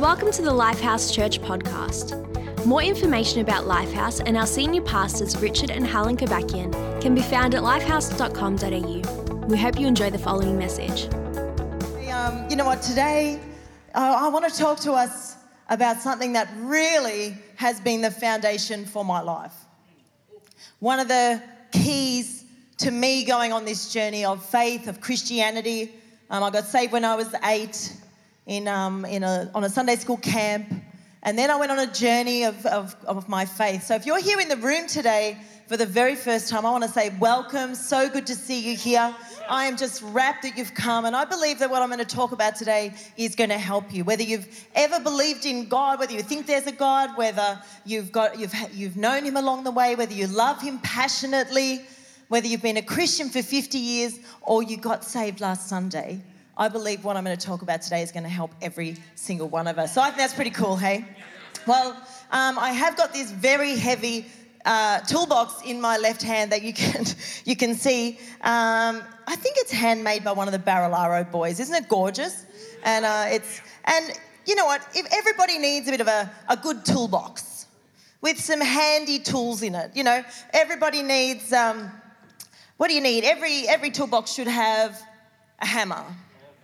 Welcome to the Lifehouse Church podcast. More information about Lifehouse and our senior pastors, Richard and Helen Kobakian, can be found at lifehouse.com.au. We hope you enjoy the following message. Um, you know what, today uh, I want to talk to us about something that really has been the foundation for my life. One of the keys to me going on this journey of faith, of Christianity. Um, I got saved when I was eight in, um, in a, on a Sunday school camp. And then I went on a journey of, of, of my faith. So if you're here in the room today for the very first time, I want to say welcome. So good to see you here. I am just wrapped that you've come. And I believe that what I'm going to talk about today is going to help you. Whether you've ever believed in God, whether you think there's a God, whether you've, got, you've, you've known Him along the way, whether you love Him passionately, whether you've been a Christian for 50 years or you got saved last Sunday, I believe what I'm going to talk about today is going to help every single one of us. So I think that's pretty cool, hey? Well, um, I have got this very heavy uh, toolbox in my left hand that you can you can see. Um, I think it's handmade by one of the Barilaro boys. Isn't it gorgeous? And uh, it's and you know what? If everybody needs a bit of a, a good toolbox with some handy tools in it, you know, everybody needs. Um, what do you need? Every every toolbox should have a hammer.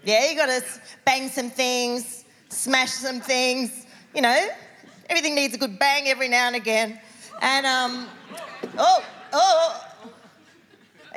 Yeah, you got to bang some things, smash some things. You know, everything needs a good bang every now and again. And um, oh, oh,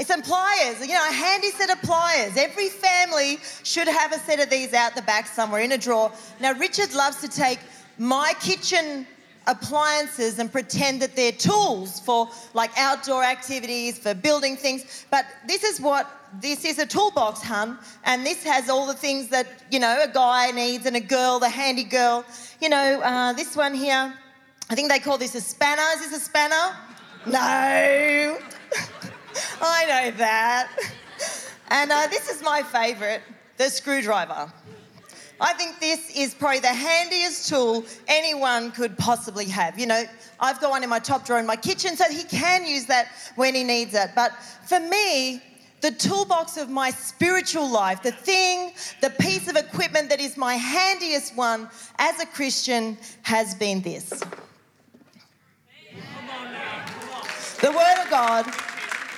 some pliers. You know, a handy set of pliers. Every family should have a set of these out the back somewhere in a drawer. Now, Richard loves to take my kitchen appliances and pretend that they're tools for like outdoor activities, for building things. But this is what this is a toolbox, hun, and this has all the things that, you know, a guy needs and a girl, the handy girl. You know, uh, this one here, I think they call this a spanner. Is this a spanner? No. I know that. And uh, this is my favourite, the screwdriver. I think this is probably the handiest tool anyone could possibly have. You know, I've got one in my top drawer in my kitchen, so he can use that when he needs it. But for me, the toolbox of my spiritual life, the thing, the piece of equipment that is my handiest one as a Christian has been this. The Word of God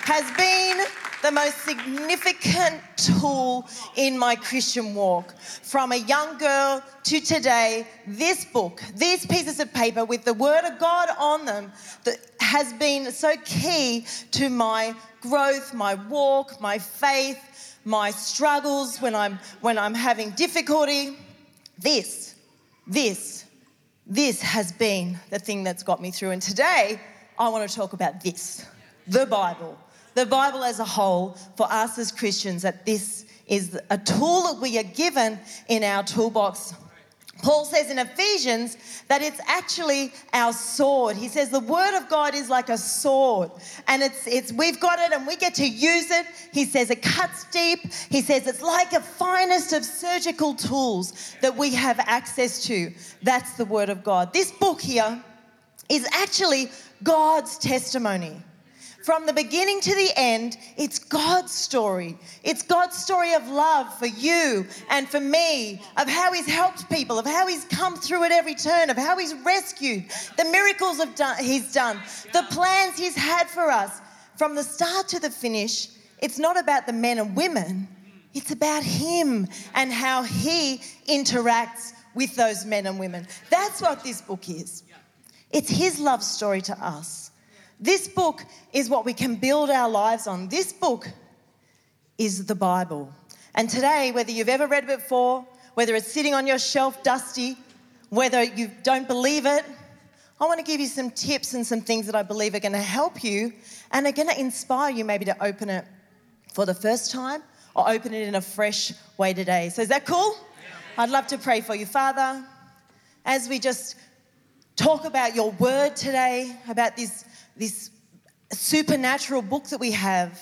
has been the most significant tool in my Christian walk. From a young girl to today, this book, these pieces of paper with the Word of God on them, that has been so key to my growth, my walk, my faith, my struggles when I'm, when I'm having difficulty. This, this, this has been the thing that's got me through. And today, I want to talk about this the Bible. The Bible as a whole, for us as Christians, that this is a tool that we are given in our toolbox Paul says in Ephesians that it's actually our sword. He says the word of God is like a sword and it's it's we've got it and we get to use it. He says it cuts deep. He says it's like a finest of surgical tools that we have access to. That's the word of God. This book here is actually God's testimony. From the beginning to the end, it's God's story. It's God's story of love for you and for me, of how He's helped people, of how He's come through at every turn, of how He's rescued, the miracles of done, He's done, the plans He's had for us. From the start to the finish, it's not about the men and women, it's about Him and how He interacts with those men and women. That's what this book is. It's His love story to us. This book is what we can build our lives on. This book is the Bible. And today, whether you've ever read it before, whether it's sitting on your shelf dusty, whether you don't believe it, I want to give you some tips and some things that I believe are going to help you and are going to inspire you maybe to open it for the first time or open it in a fresh way today. So, is that cool? I'd love to pray for you. Father, as we just talk about your word today, about this this supernatural book that we have.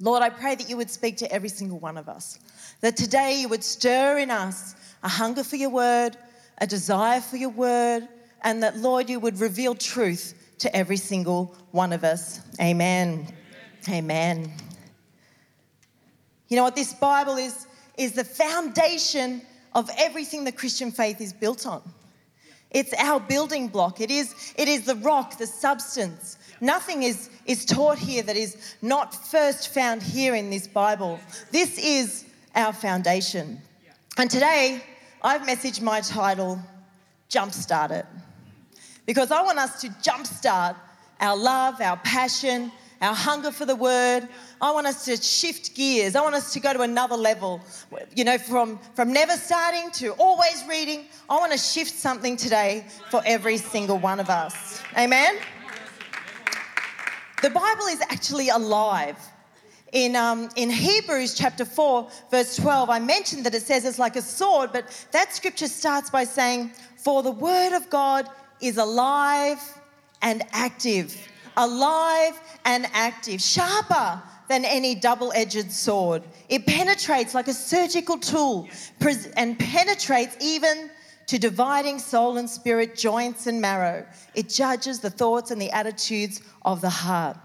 Lord, I pray that you would speak to every single one of us. That today you would stir in us a hunger for your word, a desire for your word, and that, Lord, you would reveal truth to every single one of us. Amen. Amen. You know what? This Bible is, is the foundation of everything the Christian faith is built on. It's our building block. It is, it is the rock, the substance. Nothing is, is taught here that is not first found here in this Bible. This is our foundation. And today, I've messaged my title, Jumpstart It. Because I want us to jumpstart our love, our passion, our hunger for the word. I want us to shift gears. I want us to go to another level. You know, from, from never starting to always reading. I want to shift something today for every single one of us. Amen? The Bible is actually alive. In, um, in Hebrews chapter 4, verse 12, I mentioned that it says it's like a sword, but that scripture starts by saying, For the word of God is alive and active. Alive and active, sharper than any double edged sword. It penetrates like a surgical tool and penetrates even to dividing soul and spirit, joints and marrow. It judges the thoughts and the attitudes of the heart.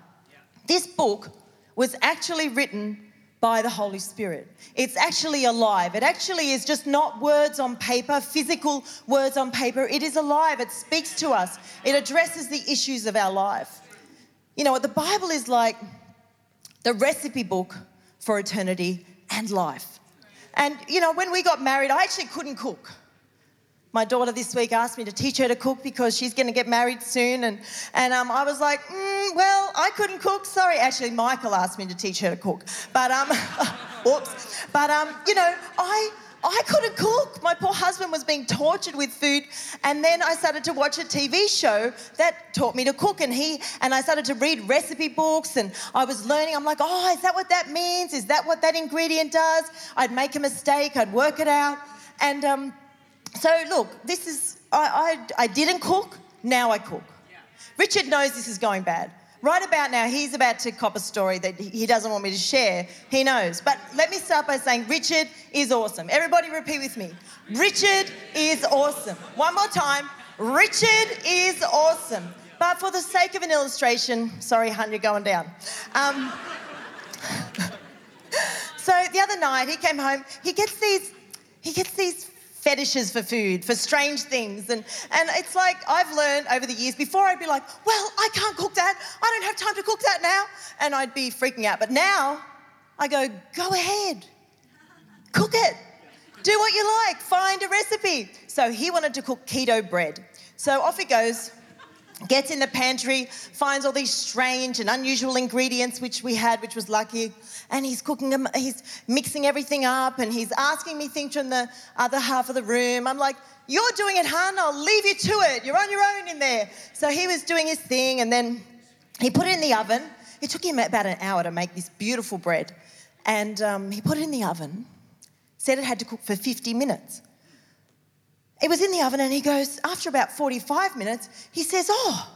This book was actually written by the Holy Spirit. It's actually alive. It actually is just not words on paper, physical words on paper. It is alive. It speaks to us. It addresses the issues of our life. You know what? The Bible is like the recipe book for eternity and life. And, you know, when we got married, I actually couldn't cook. My daughter this week asked me to teach her to cook because she's going to get married soon. And, and um, I was like, mm, well, I couldn't cook. Sorry. Actually, Michael asked me to teach her to cook. But, um, whoops. But, um, you know, I, I couldn't cook. My poor husband was being tortured with food. And then I started to watch a TV show that taught me to cook. And he and I started to read recipe books and I was learning. I'm like, oh, is that what that means? Is that what that ingredient does? I'd make a mistake, I'd work it out. And um, so look, this is I, I I didn't cook, now I cook. Richard knows this is going bad. Right about now, he's about to cop a story that he doesn't want me to share. He knows. But let me start by saying Richard is awesome. Everybody repeat with me. Richard is awesome. One more time. Richard is awesome. But for the sake of an illustration, sorry, hun, you're going down. Um, so the other night, he came home. He gets these. He gets these fetishes for food, for strange things. And, and it's like I've learned over the years, before I'd be like, well, I can't cook that. I don't have time to cook that now. And I'd be freaking out. But now I go, go ahead, cook it. Do what you like, find a recipe. So he wanted to cook keto bread. So off he goes, gets in the pantry, finds all these strange and unusual ingredients, which we had, which was lucky and he's cooking them, he's mixing everything up, and he's asking me things from the other half of the room. I'm like, You're doing it, hun, I'll leave you to it. You're on your own in there. So he was doing his thing, and then he put it in the oven. It took him about an hour to make this beautiful bread. And um, he put it in the oven, said it had to cook for 50 minutes. It was in the oven, and he goes, after about 45 minutes, he says, Oh,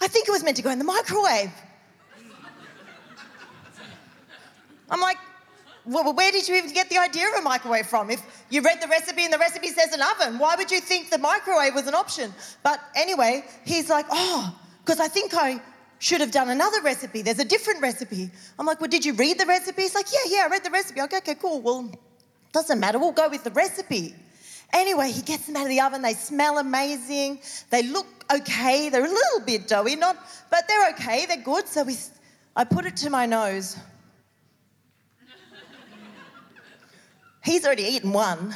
I think it was meant to go in the microwave. I'm like, well, where did you even get the idea of a microwave from? If you read the recipe and the recipe says an oven, why would you think the microwave was an option? But anyway, he's like, oh, because I think I should have done another recipe. There's a different recipe. I'm like, well, did you read the recipe? He's like, yeah, yeah, I read the recipe. Okay, okay, cool. Well, doesn't matter. We'll go with the recipe. Anyway, he gets them out of the oven. They smell amazing. They look okay. They're a little bit doughy, not, but they're okay. They're good. So we, I put it to my nose. He's already eaten one.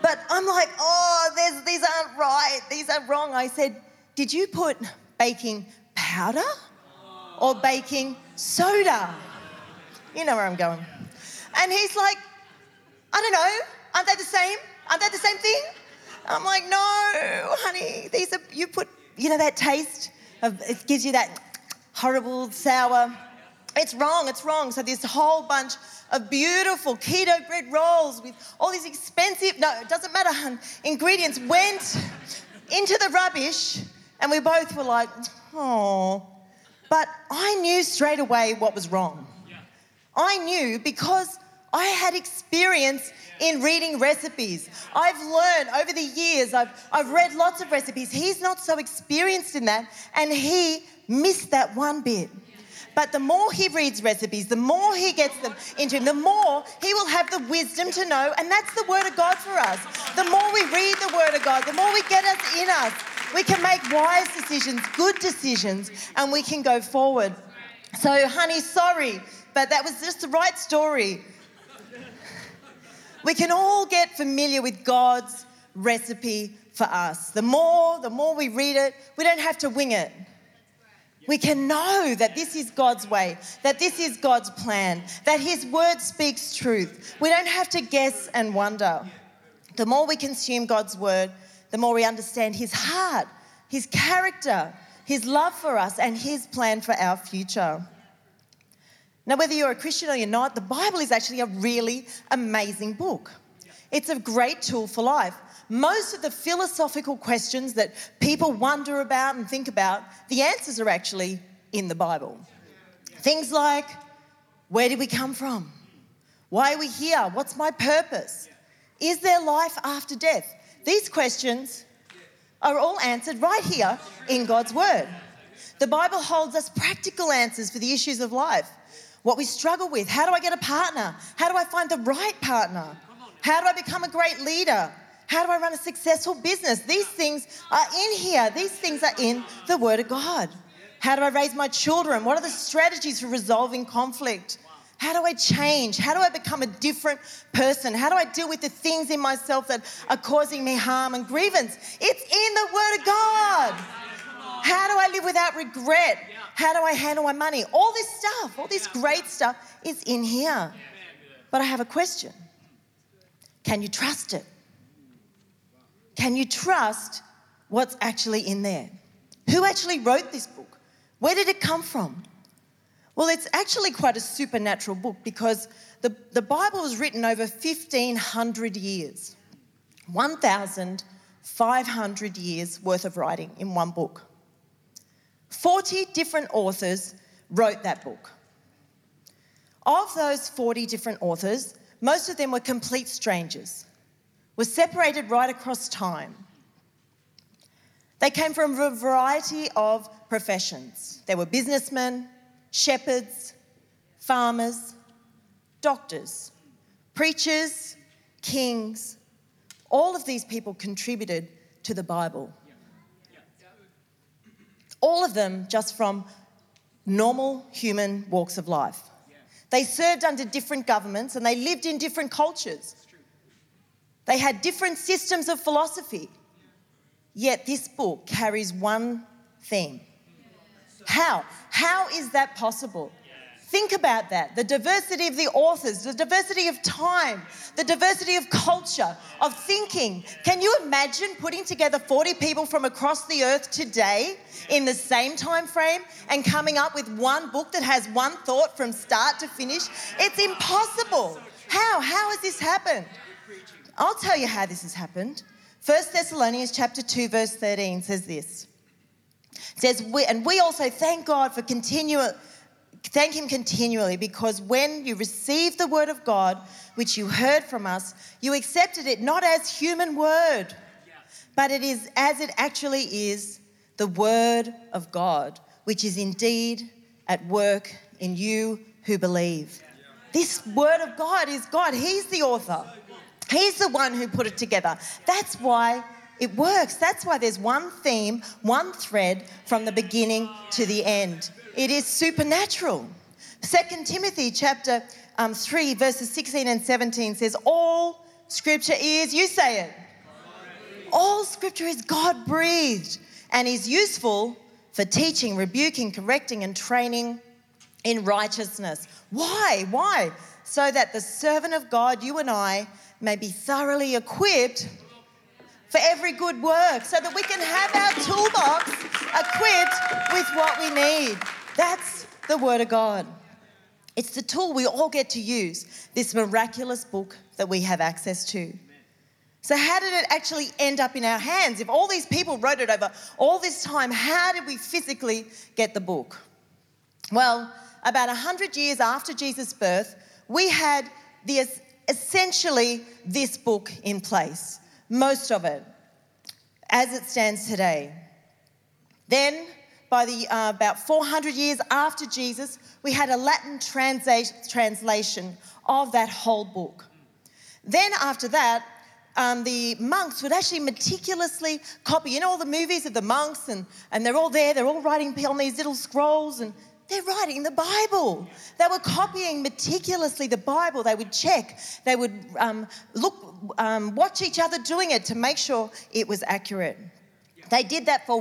But I'm like, oh, these aren't right. These are wrong. I said, did you put baking powder or baking soda? You know where I'm going. And he's like, I don't know. Aren't they the same? Aren't they the same thing? I'm like, no, honey. These are you put, you know, that taste of it gives you that horrible sour. It's wrong. It's wrong. So this whole bunch of beautiful keto bread rolls with all these expensive, no, it doesn't matter, hun, ingredients went into the rubbish, and we both were like, oh. But I knew straight away what was wrong. I knew because I had experience in reading recipes. I've learned over the years, I've, I've read lots of recipes. He's not so experienced in that, and he missed that one bit. But the more he reads recipes, the more he gets them into him, the more he will have the wisdom to know. And that's the Word of God for us. The more we read the Word of God, the more we get us in us, we can make wise decisions, good decisions, and we can go forward. So, honey, sorry, but that was just the right story. We can all get familiar with God's recipe for us. The more, the more we read it, we don't have to wing it. We can know that this is God's way, that this is God's plan, that His word speaks truth. We don't have to guess and wonder. The more we consume God's word, the more we understand His heart, His character, His love for us, and His plan for our future. Now, whether you're a Christian or you're not, the Bible is actually a really amazing book. It's a great tool for life most of the philosophical questions that people wonder about and think about, the answers are actually in the Bible. Things like, where did we come from? Why are we here? What's my purpose? Is there life after death? These questions are all answered right here in God's Word. The Bible holds us practical answers for the issues of life. What we struggle with. How do I get a partner? How do I find the right partner? How do I become a great leader? How do I run a successful business? These things are in here. These things are in the Word of God. How do I raise my children? What are the strategies for resolving conflict? How do I change? How do I become a different person? How do I deal with the things in myself that are causing me harm and grievance? It's in the Word of God. How do I live without regret? How do I handle my money? All this stuff, all this great stuff is in here. But I have a question Can you trust it? Can you trust what's actually in there? Who actually wrote this book? Where did it come from? Well, it's actually quite a supernatural book because the, the Bible was written over 1,500 years, 1,500 years worth of writing in one book. 40 different authors wrote that book. Of those 40 different authors, most of them were complete strangers were separated right across time. They came from a variety of professions. They were businessmen, shepherds, farmers, doctors, preachers, kings. All of these people contributed to the Bible. All of them just from normal human walks of life. They served under different governments and they lived in different cultures. They had different systems of philosophy, yet this book carries one theme. How? How is that possible? Think about that. The diversity of the authors, the diversity of time, the diversity of culture, of thinking. Can you imagine putting together 40 people from across the earth today in the same time frame and coming up with one book that has one thought from start to finish? It's impossible. How? How has this happened? I'll tell you how this has happened. 1 Thessalonians chapter 2 verse 13 says this. It says we, and we also thank God for continual thank him continually because when you received the word of God which you heard from us you accepted it not as human word but it is as it actually is the word of God which is indeed at work in you who believe. This word of God is God. He's the author. He's the one who put it together. That's why it works. That's why there's one theme, one thread from the beginning to the end. It is supernatural. Second Timothy chapter um, 3, verses 16 and 17 says, All scripture is, you say it. All scripture is God breathed and is useful for teaching, rebuking, correcting, and training in righteousness. Why? Why? So that the servant of God, you and I, may be thoroughly equipped for every good work so that we can have our toolbox equipped with what we need. That's the Word of God. It's the tool we all get to use, this miraculous book that we have access to. So, how did it actually end up in our hands? If all these people wrote it over all this time, how did we physically get the book? Well, about 100 years after Jesus' birth, we had the essentially this book in place, most of it, as it stands today. Then by the uh, about 400 years after Jesus, we had a Latin transa- translation of that whole book. Then after that, um, the monks would actually meticulously copy. You know all the movies of the monks, and, and they're all there, they're all writing on these little scrolls, and they're writing the Bible. They were copying meticulously the Bible. They would check, they would um, look, um, watch each other doing it to make sure it was accurate. They did that for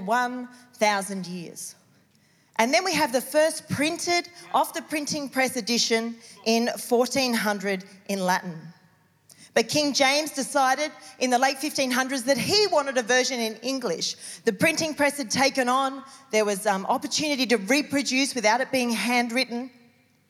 1,000 years. And then we have the first printed, off the printing press edition in 1400 in Latin. But King James decided in the late 1500s that he wanted a version in English. The printing press had taken on, there was um, opportunity to reproduce without it being handwritten.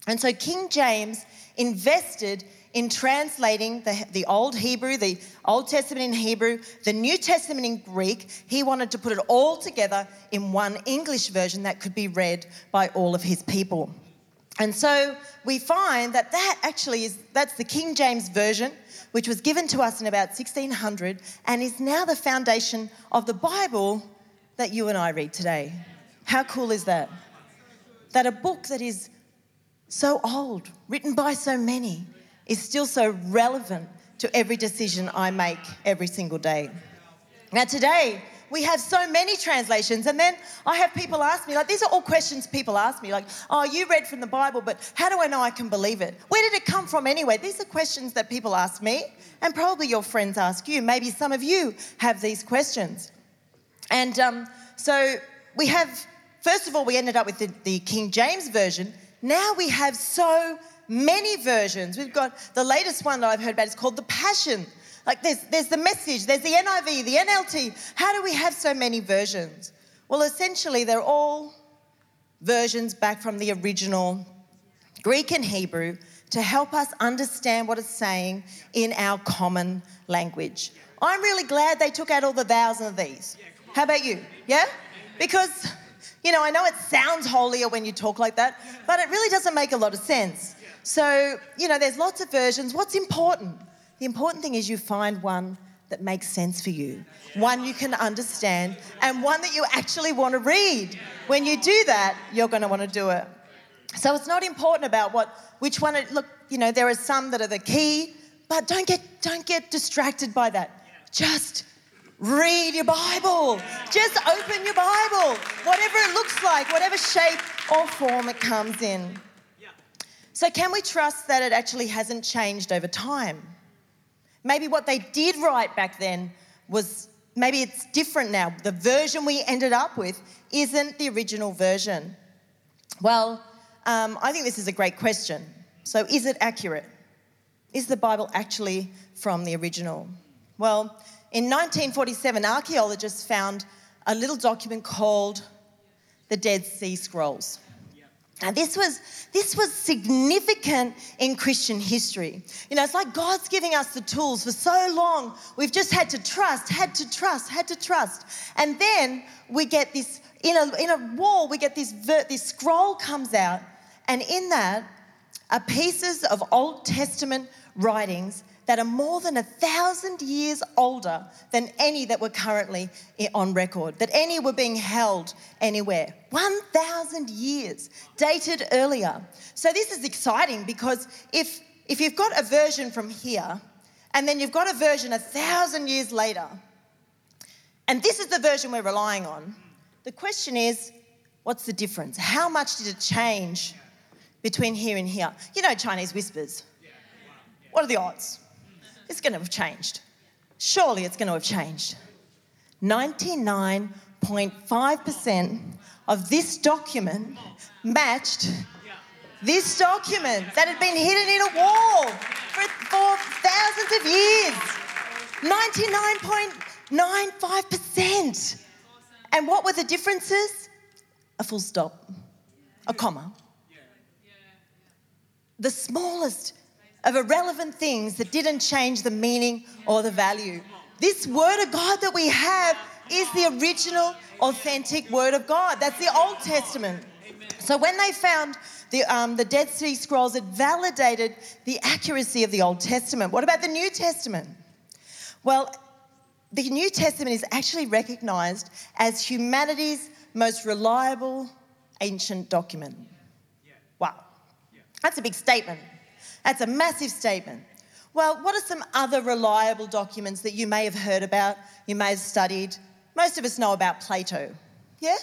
And so King James invested in translating the, the Old Hebrew, the Old Testament in Hebrew, the New Testament in Greek. He wanted to put it all together in one English version that could be read by all of his people. And so we find that that actually is that's the King James version which was given to us in about 1600 and is now the foundation of the Bible that you and I read today. How cool is that? That a book that is so old, written by so many, is still so relevant to every decision I make every single day. Now, today, we have so many translations. And then I have people ask me, like, these are all questions people ask me, like, oh, you read from the Bible, but how do I know I can believe it? Where did it come from anyway? These are questions that people ask me, and probably your friends ask you. Maybe some of you have these questions. And um, so we have, first of all, we ended up with the, the King James Version. Now we have so many versions. We've got the latest one that I've heard about is called the Passion. Like there's, there's the message, there's the NIV, the NLT. How do we have so many versions? Well, essentially, they're all versions back from the original Greek and Hebrew to help us understand what it's saying in our common language. I'm really glad they took out all the thous and these. How about you? Yeah? Because, you know, I know it sounds holier when you talk like that, but it really doesn't make a lot of sense. So, you know, there's lots of versions. What's important? The important thing is you find one that makes sense for you, one you can understand, and one that you actually want to read. When you do that, you're going to want to do it. So it's not important about what which one. It, look, you know, there are some that are the key, but don't get don't get distracted by that. Just read your Bible. Just open your Bible, whatever it looks like, whatever shape or form it comes in. So, can we trust that it actually hasn't changed over time? Maybe what they did write back then was maybe it's different now. The version we ended up with isn't the original version. Well, um, I think this is a great question. So, is it accurate? Is the Bible actually from the original? Well, in 1947, archaeologists found a little document called the Dead Sea Scrolls. Now, this was, this was significant in Christian history. You know, it's like God's giving us the tools for so long. We've just had to trust, had to trust, had to trust. And then we get this, in a, in a wall, we get this, this scroll comes out. And in that are pieces of Old Testament writings that are more than a thousand years older than any that were currently on record, that any were being held anywhere. 1,000 years, dated earlier. So this is exciting because if, if you've got a version from here, and then you've got a version a thousand years later, and this is the version we're relying on, the question is what's the difference? How much did it change between here and here? You know, Chinese whispers. What are the odds? It's going to have changed. Surely it's going to have changed. 99.5% of this document matched this document that had been hidden in a wall for, for thousands of years. 99.95%. And what were the differences? A full stop, a comma. The smallest of irrelevant things that didn't change the meaning or the value. This word of God that we have is the original, authentic word of God. That's the Old Testament. So when they found the, um, the Dead Sea Scrolls, it validated the accuracy of the Old Testament. What about the New Testament? Well, the New Testament is actually recognized as humanity's most reliable ancient document. Wow. That's a big statement. That's a massive statement. Well, what are some other reliable documents that you may have heard about, you may have studied? Most of us know about Plato. Yeah?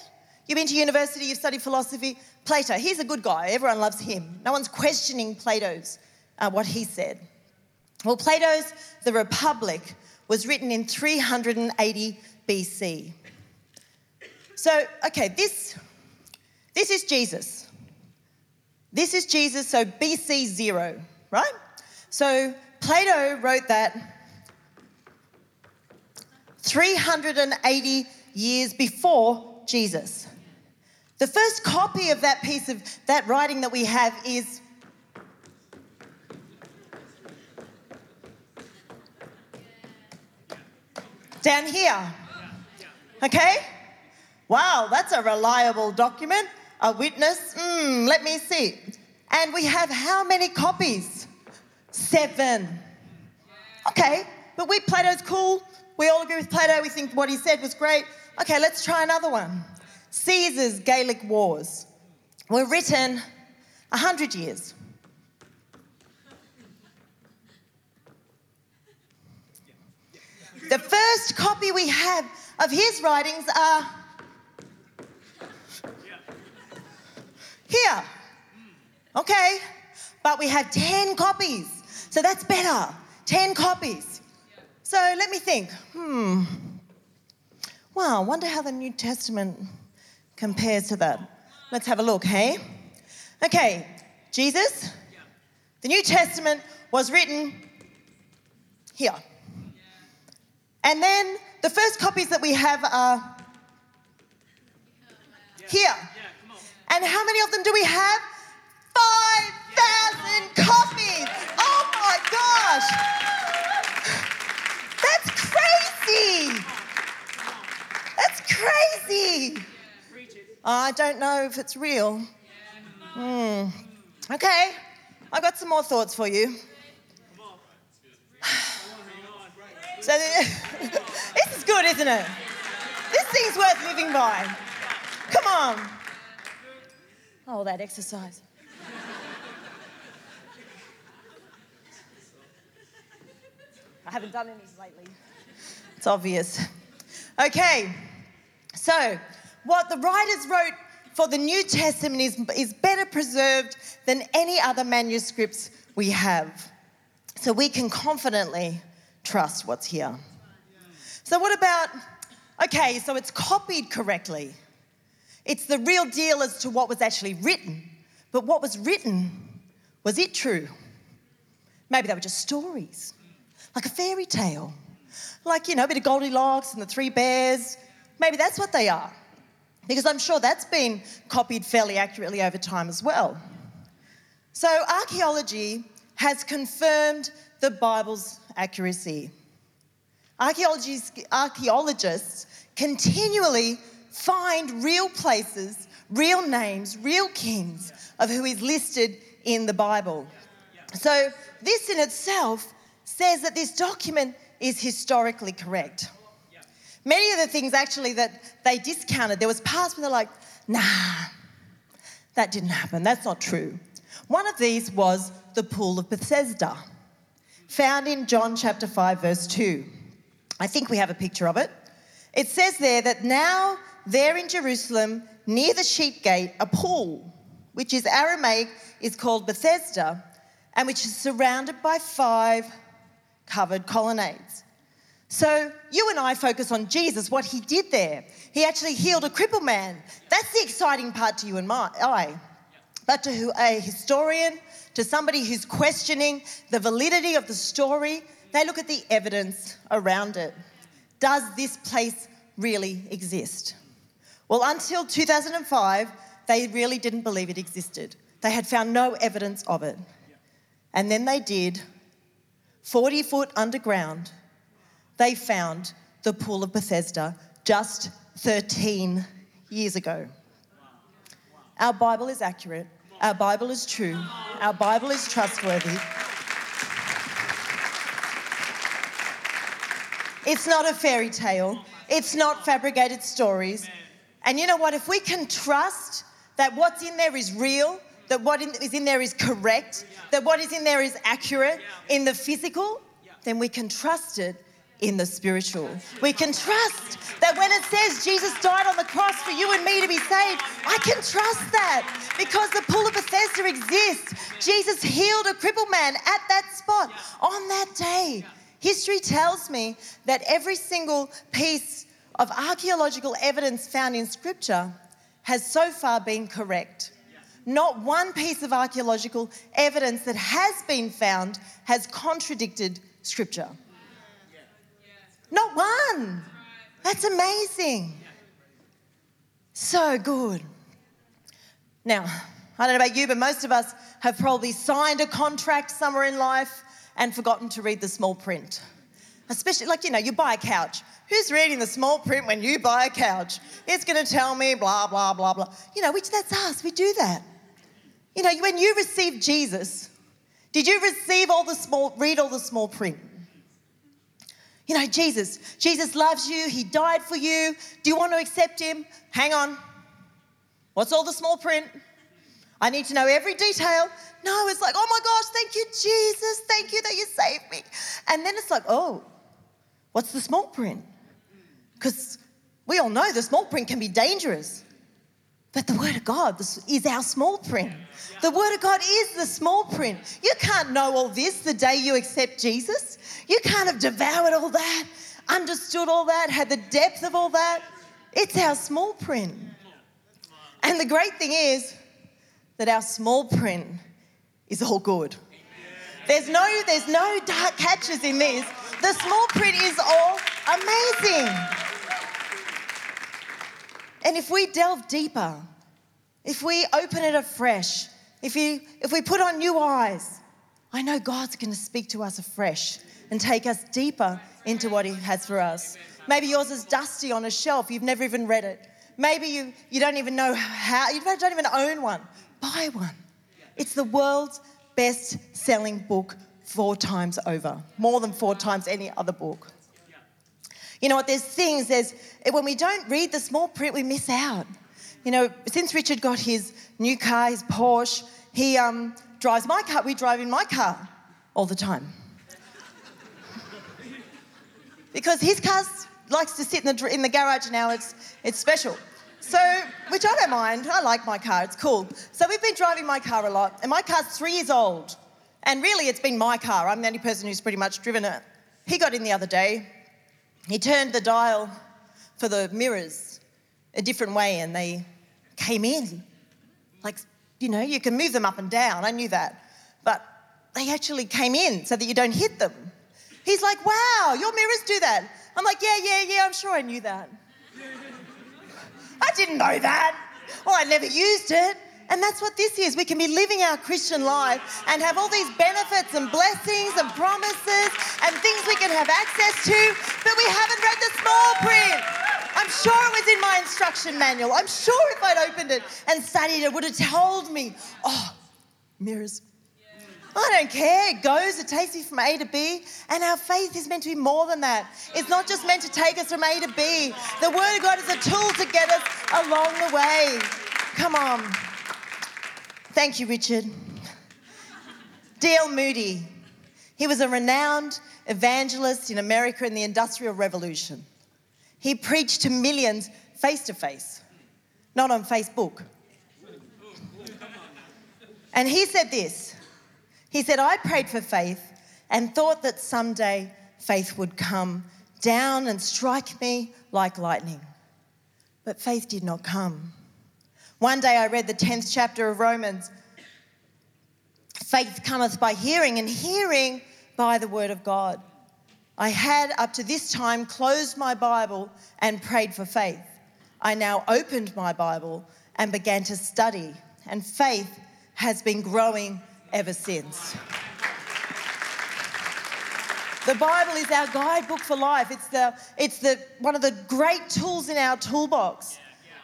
You've been to university, you've studied philosophy. Plato, he's a good guy, everyone loves him. No one's questioning Plato's, uh, what he said. Well, Plato's The Republic was written in 380 BC. So, okay, this, this is Jesus. This is Jesus, so BC zero, right? So Plato wrote that 380 years before Jesus. The first copy of that piece of that writing that we have is down here. Okay? Wow, that's a reliable document. A witness, mm, let me see. And we have how many copies? Seven. Okay, but we, Plato's cool. We all agree with Plato. We think what he said was great. Okay, let's try another one. Caesar's Gallic Wars were written 100 years. The first copy we have of his writings are here. Okay, but we have 10 copies, so that's better. 10 copies. So let me think. Hmm. Wow, wonder how the New Testament compares to that. Let's have a look, hey? Okay, Jesus, the New Testament was written here. And then the first copies that we have are here. And how many of them do we have? 5,000 copies! Oh my gosh! That's crazy! That's crazy! I don't know if it's real. Hmm. Okay, I've got some more thoughts for you. So this is good, isn't it? This thing's worth living by. Come on. Oh, that exercise. I haven't done any lately. It's obvious. Okay, so what the writers wrote for the New Testament is, is better preserved than any other manuscripts we have. So we can confidently trust what's here. So, what about, okay, so it's copied correctly. It's the real deal as to what was actually written. But what was written, was it true? Maybe they were just stories, like a fairy tale. Like, you know, a bit of Goldilocks and the Three Bears. Maybe that's what they are. Because I'm sure that's been copied fairly accurately over time as well. So, archaeology has confirmed the Bible's accuracy. Archaeologists continually find real places, real names, real kings of who is listed in the Bible. So, this in itself says that this document is historically correct. Many of the things actually that they discounted, there was parts where they're like, nah, that didn't happen. That's not true. One of these was the Pool of Bethesda, found in John chapter 5, verse 2. I think we have a picture of it. It says there that now, there in Jerusalem, near the sheep gate, a pool, which is Aramaic, is called Bethesda, and which is surrounded by five covered colonnades. So you and I focus on Jesus, what he did there. He actually healed a crippled man. That's the exciting part to you and my, I. But to a historian, to somebody who's questioning the validity of the story, they look at the evidence around it. Does this place really exist? Well, until 2005, they really didn't believe it existed. They had found no evidence of it. And then they did, 40 foot underground they found the Pool of Bethesda just 13 years ago. Our Bible is accurate, our Bible is true, our Bible is trustworthy. It's not a fairy tale. It's not fabricated stories. And you know what? If we can trust that what's in there is real, that what is in there is correct, that what is in there is accurate in the physical, then we can trust it in the spiritual. We can trust that when it says Jesus died on the cross for you and me to be saved, I can trust that because the pool of Bethesda exists. Jesus healed a crippled man at that spot on that day. History tells me that every single piece of archaeological evidence found in Scripture has so far been correct. Not one piece of archaeological evidence that has been found has contradicted Scripture. Not one. That's amazing. So good. Now, I don't know about you, but most of us have probably signed a contract somewhere in life and forgotten to read the small print. Especially, like, you know, you buy a couch. Who's reading the small print when you buy a couch? It's going to tell me blah, blah, blah, blah. You know, which that's us. We do that. You know, when you received Jesus, did you receive all the small, read all the small print? You know, Jesus, Jesus loves you. He died for you. Do you want to accept him? Hang on. What's all the small print? I need to know every detail. No, it's like, oh my gosh, thank you, Jesus. Thank you that you saved me. And then it's like, oh, what's the small print? Because we all know the small print can be dangerous. But the Word of God is our small print. The Word of God is the small print. You can't know all this the day you accept Jesus. You can't have devoured all that, understood all that, had the depth of all that. It's our small print. And the great thing is that our small print is all good. There's no, there's no dark catches in this. The small print is all amazing. And if we delve deeper, if we open it afresh, if, you, if we put on new eyes, I know God's going to speak to us afresh and take us deeper into what He has for us. Maybe yours is dusty on a shelf, you've never even read it. Maybe you, you don't even know how, you don't even own one. Buy one. It's the world's best selling book four times over, more than four times any other book. You know what? There's things, there's, when we don't read the small print, we miss out. You know, since Richard got his new car, his Porsche, he um, drives my car. We drive in my car all the time. because his car likes to sit in the, in the garage now, it's, it's special. So, which I don't mind. I like my car, it's cool. So, we've been driving my car a lot, and my car's three years old. And really, it's been my car. I'm the only person who's pretty much driven it. He got in the other day, he turned the dial for the mirrors a different way, and they came in. Like, you know, you can move them up and down. I knew that. But they actually came in so that you don't hit them. He's like, wow, your mirrors do that. I'm like, yeah, yeah, yeah, I'm sure I knew that. I didn't know that. Or I never used it. And that's what this is. We can be living our Christian life and have all these benefits and blessings and promises and things we can have access to, but we haven't read the small print. I'm sure it was in my instruction manual. I'm sure if I'd opened it and studied it, it would have told me, oh, mirrors. I don't care. It goes, it takes me from A to B. And our faith is meant to be more than that. It's not just meant to take us from A to B. The Word of God is a tool to get us along the way. Come on. Thank you, Richard. D.L. Moody. He was a renowned evangelist in America in the Industrial Revolution. He preached to millions face to face, not on Facebook. And he said this He said, I prayed for faith and thought that someday faith would come down and strike me like lightning. But faith did not come. One day I read the 10th chapter of Romans. Faith cometh by hearing, and hearing by the word of God. I had up to this time closed my Bible and prayed for faith. I now opened my Bible and began to study, and faith has been growing ever since. The Bible is our guidebook for life. It's, the, it's the, one of the great tools in our toolbox.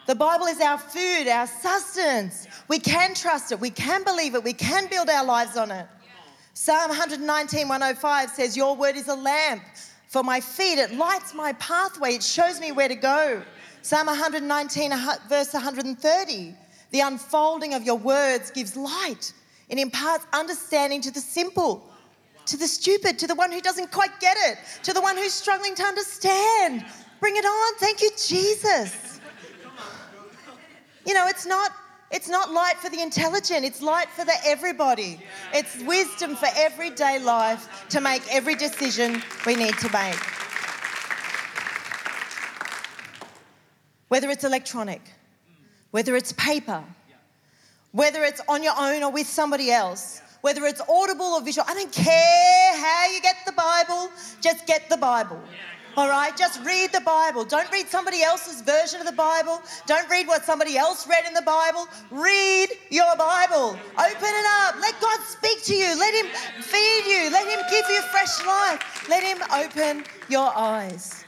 The Bible is our food, our sustenance. We can trust it, we can believe it, we can build our lives on it. Psalm 119, 105 says, Your word is a lamp for my feet. It lights my pathway. It shows me where to go. Psalm 119, verse 130. The unfolding of your words gives light. It imparts understanding to the simple, to the stupid, to the one who doesn't quite get it, to the one who's struggling to understand. Bring it on. Thank you, Jesus. You know, it's not it's not light for the intelligent, it's light for the everybody. It's wisdom for everyday life to make every decision we need to make. Whether it's electronic, whether it's paper, whether it's on your own or with somebody else, whether it's audible or visual, I don't care how you get the Bible, just get the Bible. All right, just read the Bible. Don't read somebody else's version of the Bible. Don't read what somebody else read in the Bible. Read your Bible. Open it up. Let God speak to you. Let Him feed you. Let Him give you fresh life. Let Him open your eyes.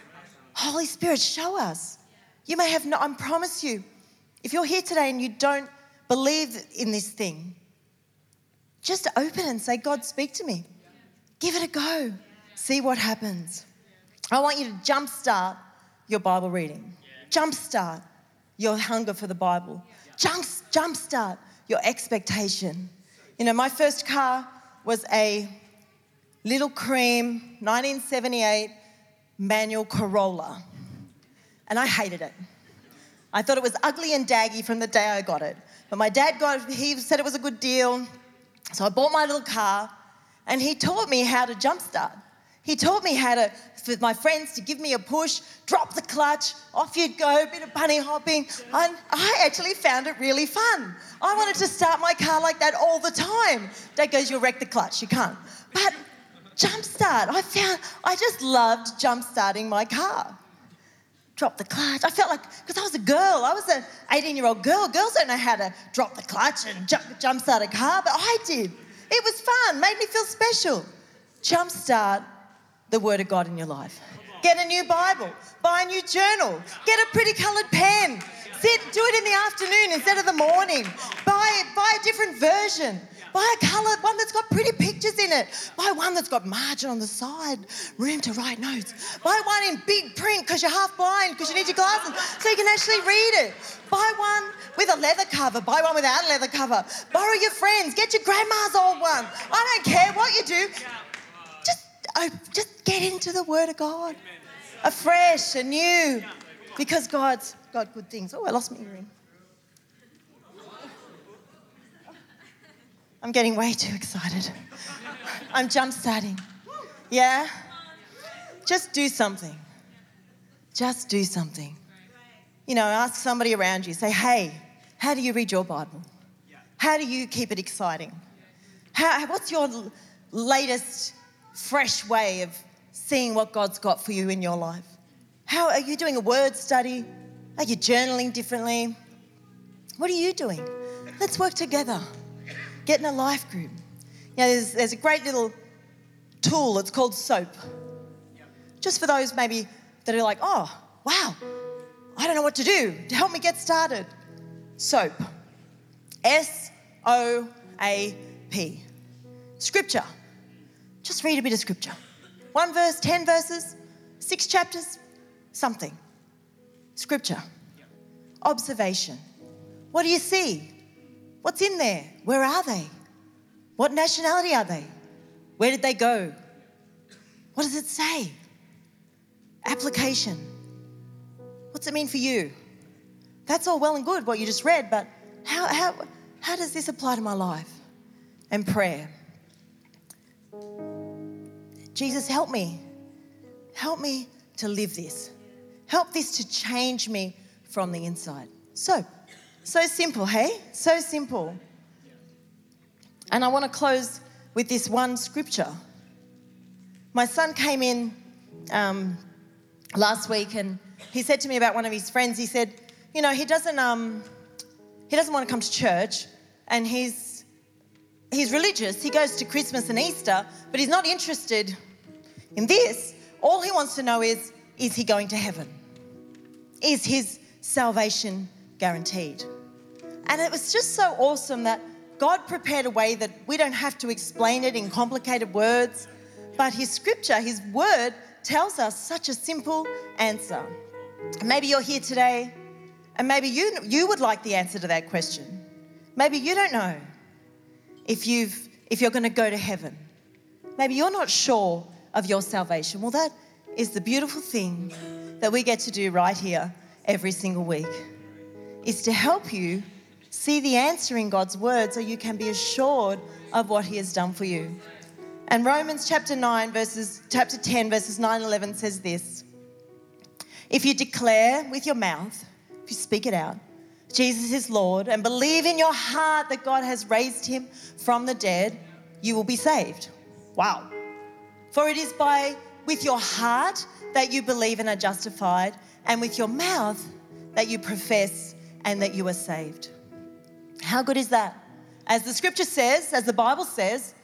Holy Spirit, show us. You may have not, I promise you, if you're here today and you don't believe in this thing, just open and say, God, speak to me. Give it a go. See what happens. I want you to jumpstart your Bible reading, jumpstart your hunger for the Bible, jump, jumpstart your expectation. You know, my first car was a little cream 1978 manual Corolla, and I hated it. I thought it was ugly and daggy from the day I got it. But my dad got he said it was a good deal. So I bought my little car and he taught me how to jumpstart. He taught me how to, for my friends to give me a push, drop the clutch, off you'd go, bit of bunny hopping. And I actually found it really fun. I wanted to start my car like that all the time. Dad goes, You'll wreck the clutch, you can't. But jumpstart, I found, I just loved jumpstarting my car. Drop the clutch. I felt like, because I was a girl, I was an 18 year old girl. Girls don't know how to drop the clutch and jump, jumpstart a car, but I did. It was fun, made me feel special. Jumpstart the Word of God in your life. Get a new Bible, buy a new journal, get a pretty coloured pen. Sit, do it in the afternoon instead of the morning. Buy, buy a different version. Buy a coloured one that's got pretty pictures in it. Buy one that's got margin on the side, room to write notes. Buy one in big print because you're half blind because you need your glasses so you can actually read it. Buy one with a leather cover. Buy one without a leather cover. Borrow your friends. Get your grandma's old one. I don't care what you do. Just, oh, just get into the Word of God, afresh, anew, because God's got good things. Oh, I lost my earring. I'm getting way too excited. I'm jump starting. Yeah? Just do something. Just do something. You know, ask somebody around you, say, hey, how do you read your Bible? How do you keep it exciting? How, what's your latest, fresh way of seeing what God's got for you in your life? How are you doing a word study? Are you journaling differently? What are you doing? Let's work together. Get in a life group. You know, there's, there's a great little tool, it's called SOAP. Just for those maybe that are like, oh, wow, I don't know what to do to help me get started. SOAP. S O A P. Scripture. Just read a bit of scripture. One verse, 10 verses, six chapters, something. Scripture. Observation. What do you see? What's in there? Where are they? What nationality are they? Where did they go? What does it say? Application. What's it mean for you? That's all well and good what you just read, but how, how, how does this apply to my life? And prayer. Jesus, help me. Help me to live this. Help this to change me from the inside. So, so simple, hey? So simple. And I want to close with this one scripture. My son came in um, last week and he said to me about one of his friends, he said, you know, he doesn't, um, he doesn't want to come to church and he's, he's religious. He goes to Christmas and Easter, but he's not interested in this. All he wants to know is, is he going to heaven? Is his salvation guaranteed? And it was just so awesome that God prepared a way that we don't have to explain it in complicated words, but His scripture, His word, tells us such a simple answer. Maybe you're here today and maybe you, you would like the answer to that question. Maybe you don't know if, you've, if you're going to go to heaven. Maybe you're not sure of your salvation. Well, that is the beautiful thing that we get to do right here every single week is to help you see the answer in God's word so you can be assured of what he has done for you. And Romans chapter 9 verses chapter 10 verses 9 and 11 says this. If you declare with your mouth, if you speak it out, Jesus is Lord and believe in your heart that God has raised him from the dead, you will be saved. Wow. For it is by with your heart that you believe and are justified, and with your mouth that you profess and that you are saved. How good is that? As the scripture says, as the Bible says,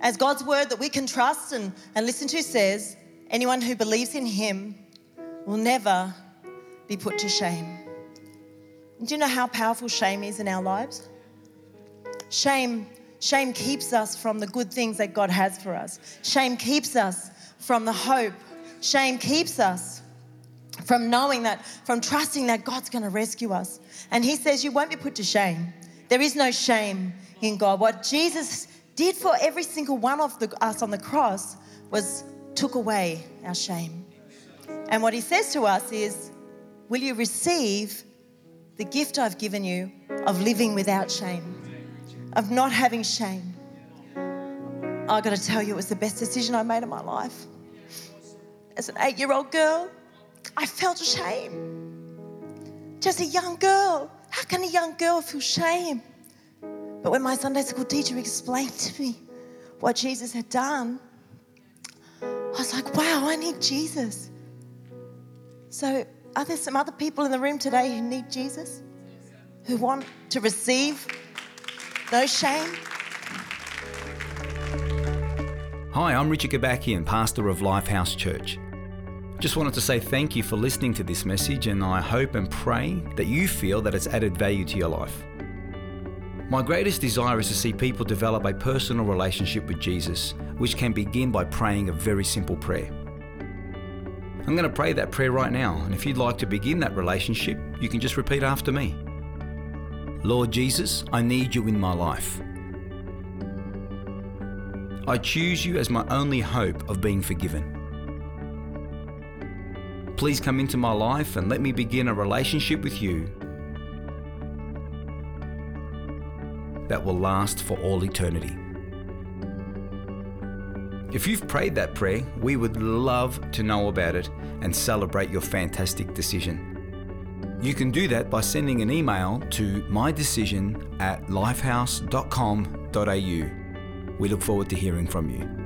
as God's word that we can trust and, and listen to says, anyone who believes in him will never be put to shame. Do you know how powerful shame is in our lives? Shame, shame keeps us from the good things that God has for us. Shame keeps us from the hope. Shame keeps us from knowing that, from trusting that God's going to rescue us. And He says, You won't be put to shame. There is no shame in God. What Jesus did for every single one of the, us on the cross was took away our shame. And what He says to us is, Will you receive the gift I've given you of living without shame, of not having shame? I got to tell you, it was the best decision I made in my life. As an eight year old girl, I felt shame. Just a young girl. How can a young girl feel shame? But when my Sunday school teacher explained to me what Jesus had done, I was like, wow, I need Jesus. So, are there some other people in the room today who need Jesus? Who want to receive no shame? Hi, I'm Richard Kobakian, pastor of Lifehouse Church. Just wanted to say thank you for listening to this message, and I hope and pray that you feel that it's added value to your life. My greatest desire is to see people develop a personal relationship with Jesus, which can begin by praying a very simple prayer. I'm going to pray that prayer right now, and if you'd like to begin that relationship, you can just repeat after me Lord Jesus, I need you in my life. I choose you as my only hope of being forgiven. Please come into my life and let me begin a relationship with you that will last for all eternity. If you've prayed that prayer, we would love to know about it and celebrate your fantastic decision. You can do that by sending an email to mydecision at lifehouse.com.au. We look forward to hearing from you.